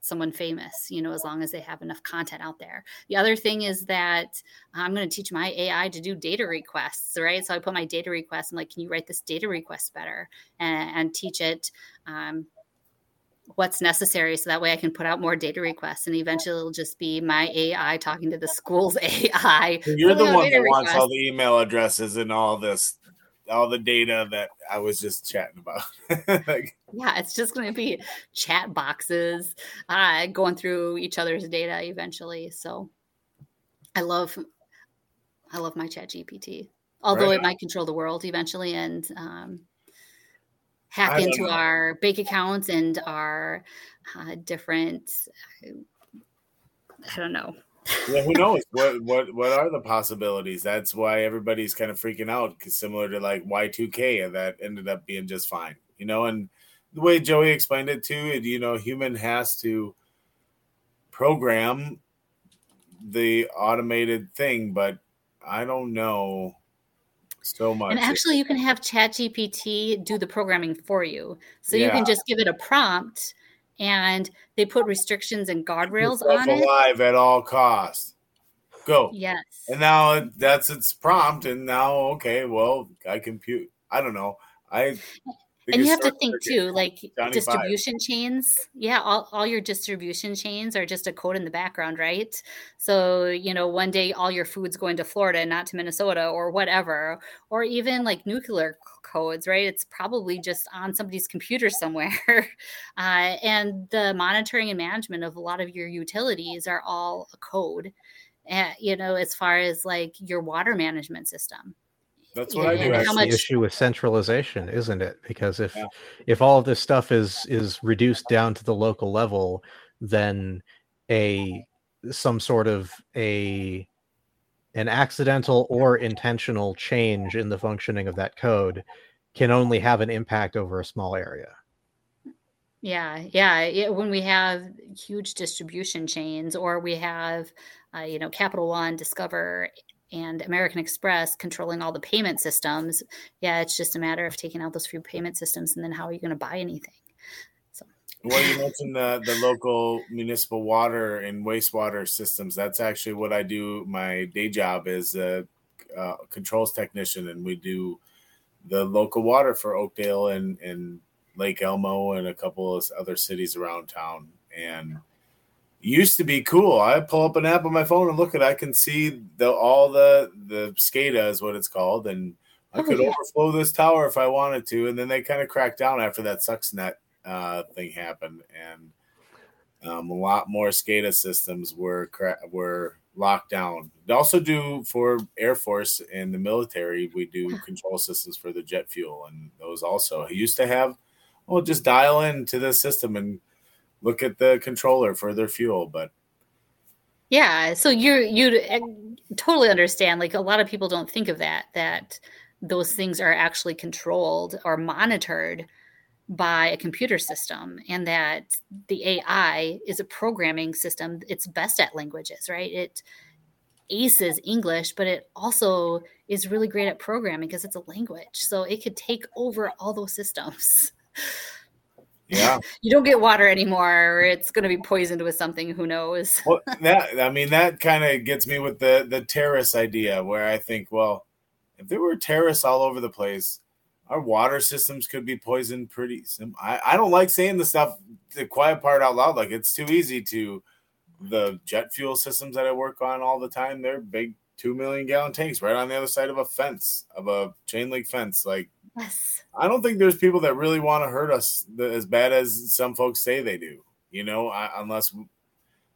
someone famous, you know, as long as they have enough content out there. The other thing is that I'm going to teach my AI to do data requests, right? So I put my data request, I'm like, can you write this data request better and, and teach it um, what's necessary so that way I can put out more data requests and eventually it'll just be my AI talking to the school's AI. You're the one that wants all the email addresses and all this all the data that I was just chatting about. like, yeah, it's just going to be chatbots uh, going through each other's data eventually. So I love, I love my chat GPT, although right. it might control the world eventually and um, hack into our bank accounts and our uh, different, I don't know, yeah, who knows what what what are the possibilities? That's why everybody's kind of freaking out because similar to like Y2K, and that ended up being just fine, you know. And the way Joey explained it too, you know, human has to program the automated thing, but I don't know so much. And actually, you can have ChatGPT do the programming for you, so yeah. you can just give it a prompt and they put restrictions and guardrails on it. Alive at all costs. Go. Yes. And now that's its prompt, and now okay, well, I compute. I don't know. I and you have to think too like distribution Five. chains yeah all, all your distribution chains are just a code in the background right? So you know one day all your food's going to florida not to minnesota or whatever or even like nuclear codes right? It's probably just on somebody's computer somewhere. Uh, and the monitoring and management of a lot of your utilities are all a code uh, you know as far as like your water management system that's what yeah, I do. That's much... the issue with centralization, isn't it? Because if yeah. if all of this stuff is is reduced down to the local level, then a some sort of a an accidental or intentional change in the functioning of that code can only have an impact over a small area. Yeah, yeah. when we have huge distribution chains, or we have, uh, you know, Capital One, Discover, and American Express controlling all the payment systems, yeah, it's just a matter of taking out those few payment systems and then how are you going to buy anything? So. Well, you mentioned the, the local municipal water and wastewater systems. That's actually what I do. My day job is a, a controls technician, and we do the local water for Oakdale and, and Lake Elmo and a couple of other cities around town. And used to be cool. I pull up an app on my phone and look at. It. I can see the all the the SCADA is what it's called, and I oh, could yeah. overflow this tower if I wanted to. And then they kind of cracked down after that Stuxnet uh, thing happened, and Um, a lot more SCADA systems were were locked down. We also do for Air Force and the military. We do control systems for the jet fuel, and those also. He used to have, well, just dial into the system and look at the controller for their fuel, but yeah, so you you eh, totally understand. Like a lot of people don't think of that that those things are actually controlled or monitored by a computer system and that the AI is a programming system. It's best at languages, right? It aces English, but it also is really great at programming because it's a language. So it could take over all those systems. Yeah. you don't get water anymore, or it's going to be poisoned with something. Who knows? well, that I mean, that kind of gets me with the the terrorist idea, where I think, well, if there were terrorists all over the place, our water systems could be poisoned pretty soon. I, I don't like saying the stuff, the quiet part out loud. Like it's too easy to the jet fuel systems that I work on all the time. They're big two million gallon tanks right on the other side of a fence, of a chain link fence. Like Yes. I don't think there's people that really want to hurt us as bad as some folks say they do. You know, I, unless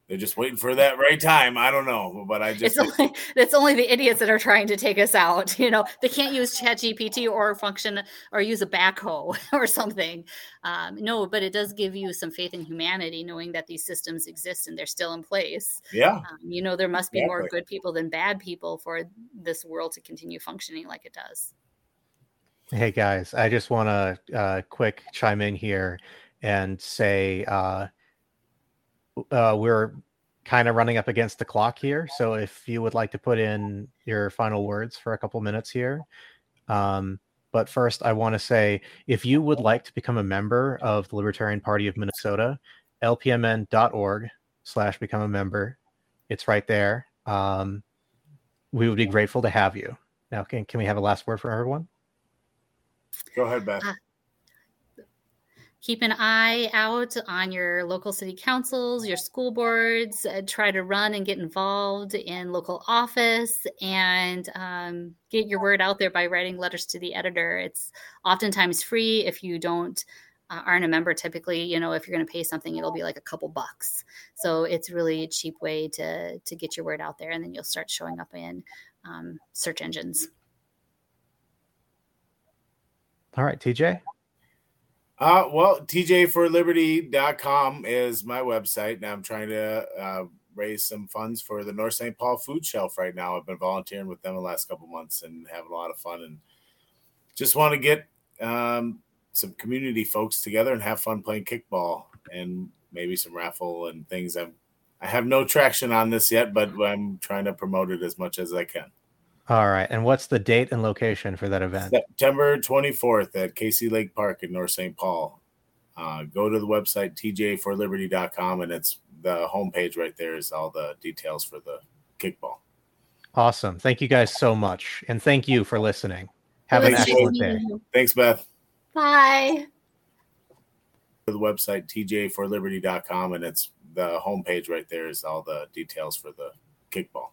they're just waiting for that right time. I don't know, but I just it's only, it's only the idiots that are trying to take us out. You know, they can't use Chat GPT or function or use a backhoe or something. Um, no, but it does give you some faith in humanity, knowing that these systems exist and they're still in place. Yeah, um, you know, there must be exactly. more good people than bad people for this world to continue functioning like it does. Hey guys, I just want to uh, quick chime in here and say uh, uh, we're kind of running up against the clock here. So if you would like to put in your final words for a couple minutes here. Um, but first, I want to say if you would like to become a member of the Libertarian Party of Minnesota, lpmn.org slash become a member. It's right there. Um, we would be grateful to have you. Now, can, can we have a last word for everyone? Go ahead, Beth. Uh, keep an eye out on your local city councils, your school boards. Uh, try to run and get involved in local office and um, get your word out there by writing letters to the editor. It's oftentimes free if you don't. Uh, aren't a member typically you know if you're going to pay something it'll be like a couple bucks so it's really a cheap way to to get your word out there and then you'll start showing up in um, search engines all right, TJ. Uh, well, tjforliberty.com is my website, and I'm trying to uh, raise some funds for the North St. Paul Food Shelf right now. I've been volunteering with them the last couple months and having a lot of fun, and just want to get um, some community folks together and have fun playing kickball and maybe some raffle and things. I'm I have no traction on this yet, but I'm trying to promote it as much as I can. All right. And what's the date and location for that event? September 24th at Casey Lake Park in North St. Paul. Uh, go to the website tjforliberty.com and it's the homepage right there is all the details for the kickball. Awesome. Thank you guys so much. And thank you for listening. Have Thanks, an excellent day. Thanks, Beth. Bye. To the website tjforliberty.com and it's the homepage right there is all the details for the kickball.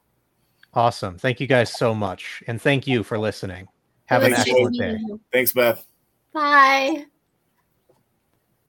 Awesome. Thank you guys so much. And thank you for listening. Have an excellent day. Thanks, Beth. Bye.